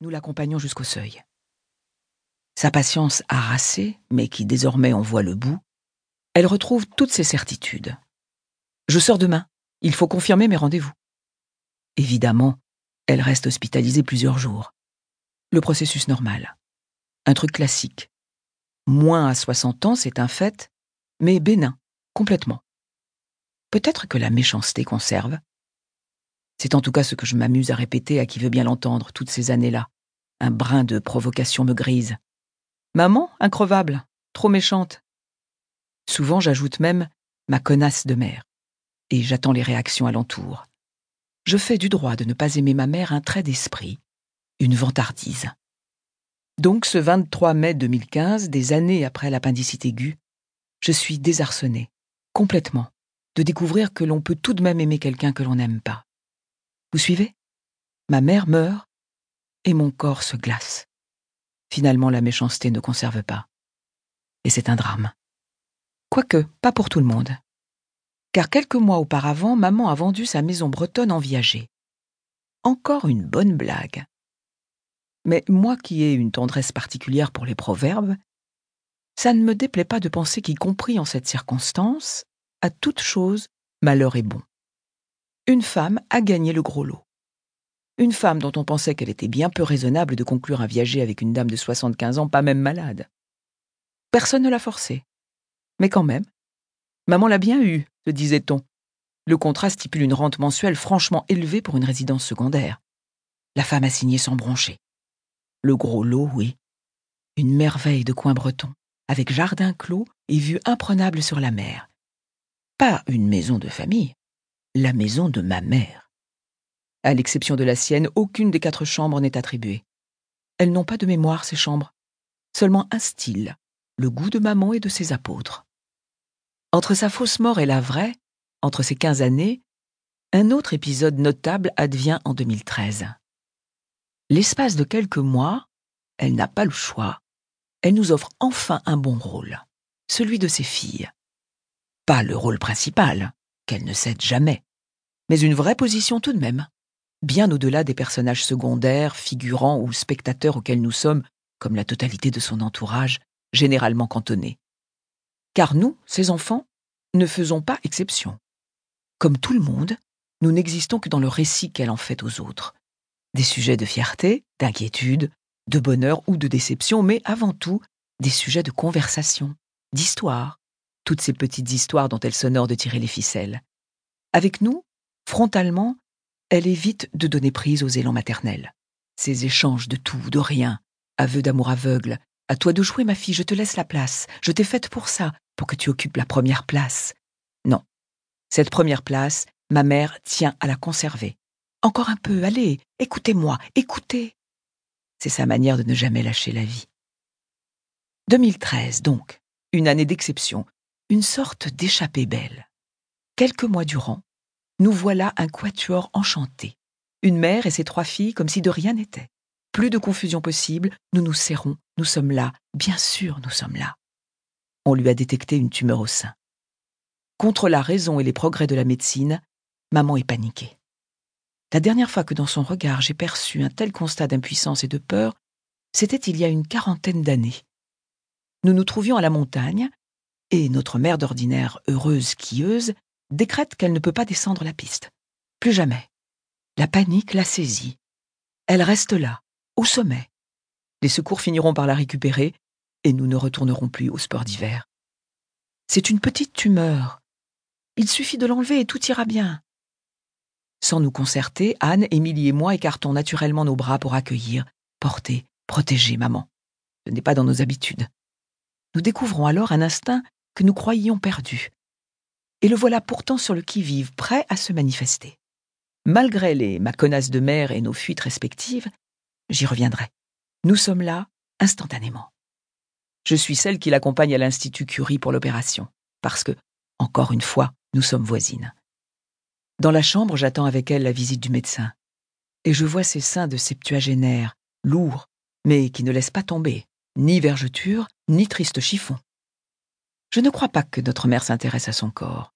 nous l'accompagnons jusqu'au seuil. Sa patience harassée, mais qui désormais en voit le bout, elle retrouve toutes ses certitudes. Je sors demain. Il faut confirmer mes rendez-vous. Évidemment, elle reste hospitalisée plusieurs jours. Le processus normal. Un truc classique. Moins à 60 ans, c'est un fait, mais bénin, complètement. Peut-être que la méchanceté conserve. C'est en tout cas ce que je m'amuse à répéter à qui veut bien l'entendre toutes ces années-là. Un brin de provocation me grise. Maman, increvable, trop méchante. Souvent, j'ajoute même ma connasse de mère. Et j'attends les réactions alentour. Je fais du droit de ne pas aimer ma mère un trait d'esprit, une vantardise. Donc, ce 23 mai 2015, des années après l'appendicite aiguë, je suis désarçonnée, complètement, de découvrir que l'on peut tout de même aimer quelqu'un que l'on n'aime pas. Vous suivez? Ma mère meurt et mon corps se glace. Finalement, la méchanceté ne conserve pas. Et c'est un drame. Quoique, pas pour tout le monde. Car quelques mois auparavant, maman a vendu sa maison bretonne en viager. Encore une bonne blague. Mais moi qui ai une tendresse particulière pour les proverbes, ça ne me déplaît pas de penser qu'y compris en cette circonstance, à toute chose, malheur est bon. Une femme a gagné le gros lot. Une femme dont on pensait qu'elle était bien peu raisonnable de conclure un viager avec une dame de 75 ans, pas même malade. Personne ne l'a forcée. Mais quand même, maman l'a bien eu, se disait-on. Le contrat stipule une rente mensuelle franchement élevée pour une résidence secondaire. La femme a signé sans broncher. Le gros lot, oui. Une merveille de coin breton, avec jardin clos et vue imprenable sur la mer. Pas une maison de famille, la maison de ma mère. À l'exception de la sienne, aucune des quatre chambres n'est attribuée. Elles n'ont pas de mémoire, ces chambres, seulement un style, le goût de maman et de ses apôtres. Entre sa fausse mort et la vraie, entre ces quinze années, un autre épisode notable advient en 2013. L'espace de quelques mois, elle n'a pas le choix. Elle nous offre enfin un bon rôle, celui de ses filles. Pas le rôle principal, qu'elle ne cède jamais, mais une vraie position tout de même, bien au-delà des personnages secondaires, figurants ou spectateurs auxquels nous sommes, comme la totalité de son entourage, généralement cantonnés. Car nous, ses enfants, ne faisons pas exception. Comme tout le monde, nous n'existons que dans le récit qu'elle en fait aux autres, des sujets de fierté, d'inquiétude, de bonheur ou de déception, mais avant tout des sujets de conversation, d'histoire, toutes ces petites histoires dont elle s'honore de tirer les ficelles. Avec nous, frontalement, elle évite de donner prise aux élans maternels. Ces échanges de tout, de rien, aveux d'amour aveugle, à toi de jouer ma fille, je te laisse la place, je t'ai faite pour ça, pour que tu occupes la première place. Non. Cette première place, ma mère tient à la conserver, encore un peu, allez, écoutez-moi, écoutez. C'est sa manière de ne jamais lâcher la vie. 2013, donc, une année d'exception, une sorte d'échappée belle. Quelques mois durant, nous voilà un quatuor enchanté. Une mère et ses trois filles comme si de rien n'était. Plus de confusion possible, nous nous serrons, nous sommes là, bien sûr nous sommes là. On lui a détecté une tumeur au sein. Contre la raison et les progrès de la médecine, maman est paniquée. La dernière fois que dans son regard j'ai perçu un tel constat d'impuissance et de peur, c'était il y a une quarantaine d'années. Nous nous trouvions à la montagne, et notre mère d'ordinaire heureuse skieuse décrète qu'elle ne peut pas descendre la piste. Plus jamais. La panique la saisit. Elle reste là, au sommet. Les secours finiront par la récupérer, et nous ne retournerons plus au sport d'hiver. C'est une petite tumeur. Il suffit de l'enlever et tout ira bien. Sans nous concerter, Anne, Émilie et moi écartons naturellement nos bras pour accueillir, porter, protéger maman. Ce n'est pas dans nos habitudes. Nous découvrons alors un instinct que nous croyions perdu. Et le voilà pourtant sur le qui-vive, prêt à se manifester. Malgré les ma connasse de mère et nos fuites respectives, j'y reviendrai. Nous sommes là instantanément. Je suis celle qui l'accompagne à l'Institut Curie pour l'opération, parce que, encore une fois, nous sommes voisines. Dans la chambre, j'attends avec elle la visite du médecin. Et je vois ses seins de septuagénaire, lourds, mais qui ne laissent pas tomber, ni vergeture, ni triste chiffon. Je ne crois pas que notre mère s'intéresse à son corps.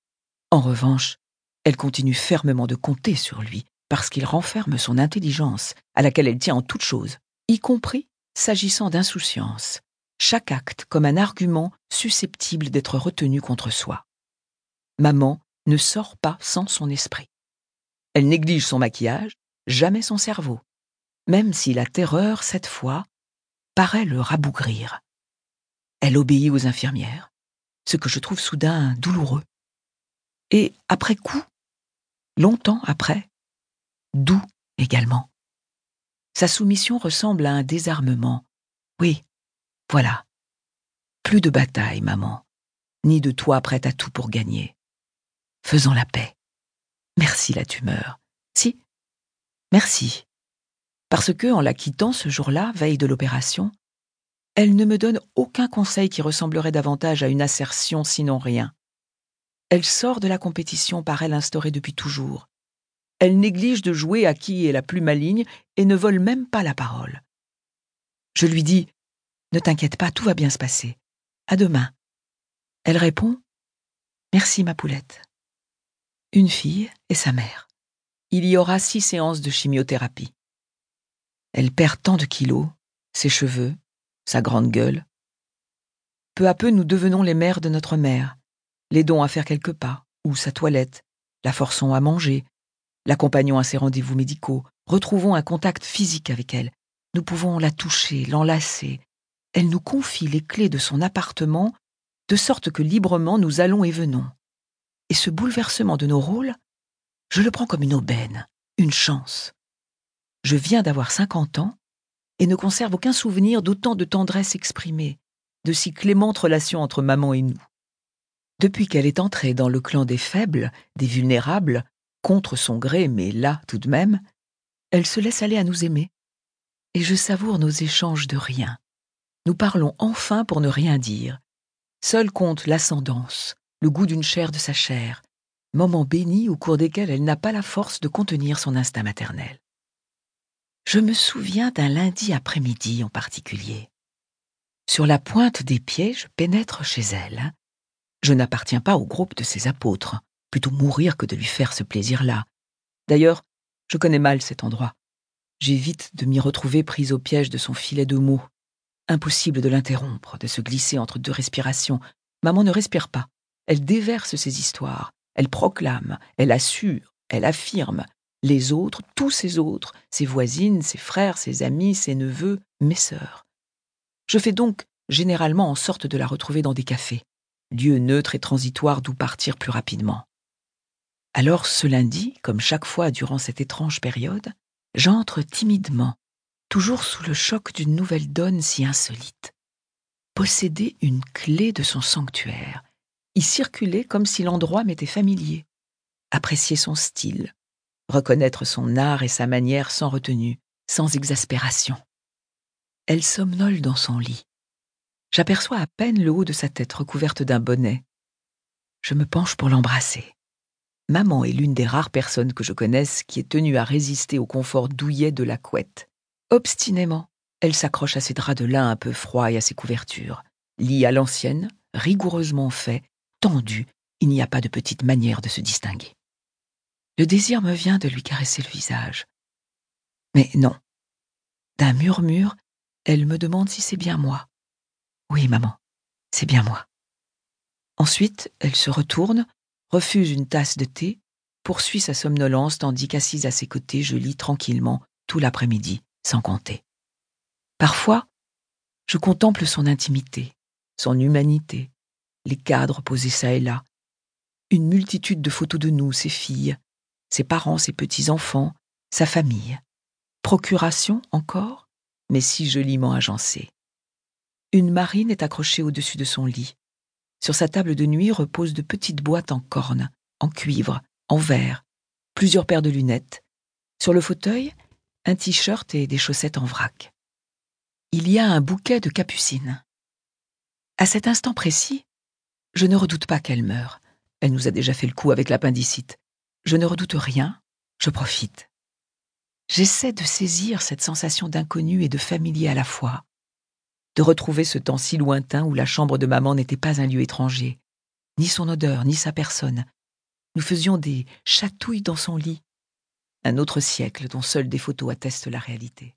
En revanche, elle continue fermement de compter sur lui, parce qu'il renferme son intelligence, à laquelle elle tient en toute chose, y compris s'agissant d'insouciance, chaque acte comme un argument susceptible d'être retenu contre soi. Maman ne sort pas sans son esprit. Elle néglige son maquillage, jamais son cerveau, même si la terreur, cette fois, paraît le rabougrir. Elle obéit aux infirmières, ce que je trouve soudain douloureux. Et après coup, longtemps après, doux également. Sa soumission ressemble à un désarmement. Oui, voilà. Plus de bataille, maman, ni de toi prête à tout pour gagner. Faisons la paix. Merci la tumeur. Si, merci. Parce que, en la quittant ce jour-là, veille de l'opération, elle ne me donne aucun conseil qui ressemblerait davantage à une assertion sinon rien. Elle sort de la compétition par elle instaurée depuis toujours. Elle néglige de jouer à qui est la plus maligne et ne vole même pas la parole. Je lui dis Ne t'inquiète pas, tout va bien se passer. À demain. Elle répond Merci, ma poulette. Une fille et sa mère. Il y aura six séances de chimiothérapie. Elle perd tant de kilos, ses cheveux, sa grande gueule. Peu à peu, nous devenons les mères de notre mère, l'aidons à faire quelques pas, ou sa toilette, la forçons à manger, l'accompagnons à ses rendez-vous médicaux, retrouvons un contact physique avec elle. Nous pouvons la toucher, l'enlacer. Elle nous confie les clés de son appartement, de sorte que librement nous allons et venons. Et ce bouleversement de nos rôles, je le prends comme une aubaine, une chance. Je viens d'avoir cinquante ans et ne conserve aucun souvenir d'autant de tendresse exprimée, de si clémente relation entre maman et nous. Depuis qu'elle est entrée dans le clan des faibles, des vulnérables, contre son gré, mais là tout de même, elle se laisse aller à nous aimer. Et je savoure nos échanges de rien. Nous parlons enfin pour ne rien dire. Seul compte l'ascendance, le goût d'une chair de sa chair, moments bénis au cours desquels elle n'a pas la force de contenir son instinct maternel. Je me souviens d'un lundi après-midi en particulier. Sur la pointe des pieds, je pénètre chez elle. Je n'appartiens pas au groupe de ses apôtres plutôt mourir que de lui faire ce plaisir-là. D'ailleurs, je connais mal cet endroit. J'évite de m'y retrouver prise au piège de son filet de mots. Impossible de l'interrompre, de se glisser entre deux respirations. Maman ne respire pas. Elle déverse ses histoires. Elle proclame, elle assure, elle affirme. Les autres, tous ses autres, ses voisines, ses frères, ses amis, ses neveux, mes sœurs. Je fais donc généralement en sorte de la retrouver dans des cafés, lieux neutres et transitoires d'où partir plus rapidement. Alors ce lundi, comme chaque fois durant cette étrange période, j'entre timidement, toujours sous le choc d'une nouvelle donne si insolite. Posséder une clé de son sanctuaire, y circuler comme si l'endroit m'était familier, apprécier son style, reconnaître son art et sa manière sans retenue, sans exaspération. Elle somnole dans son lit. J'aperçois à peine le haut de sa tête recouverte d'un bonnet. Je me penche pour l'embrasser. Maman est l'une des rares personnes que je connaisse qui est tenue à résister au confort douillet de la couette. Obstinément, elle s'accroche à ses draps de lin un peu froids et à ses couvertures. Lit à l'ancienne, rigoureusement fait, tendu, il n'y a pas de petite manière de se distinguer. Le désir me vient de lui caresser le visage. Mais non. D'un murmure, elle me demande si c'est bien moi. Oui, maman, c'est bien moi. Ensuite, elle se retourne, refuse une tasse de thé, poursuit sa somnolence tandis qu'assise à ses côtés, je lis tranquillement tout l'après-midi, sans compter. Parfois, je contemple son intimité, son humanité, les cadres posés çà et là, une multitude de photos de nous, ses filles, ses parents, ses petits-enfants, sa famille. Procuration encore, mais si joliment agencée. Une marine est accrochée au-dessus de son lit. Sur sa table de nuit reposent de petites boîtes en corne, en cuivre, en verre, plusieurs paires de lunettes. Sur le fauteuil, un t-shirt et des chaussettes en vrac. Il y a un bouquet de capucines. À cet instant précis, je ne redoute pas qu'elle meure. Elle nous a déjà fait le coup avec l'appendicite. Je ne redoute rien, je profite. J'essaie de saisir cette sensation d'inconnu et de familier à la fois, de retrouver ce temps si lointain où la chambre de maman n'était pas un lieu étranger, ni son odeur, ni sa personne. Nous faisions des chatouilles dans son lit. Un autre siècle dont seules des photos attestent la réalité.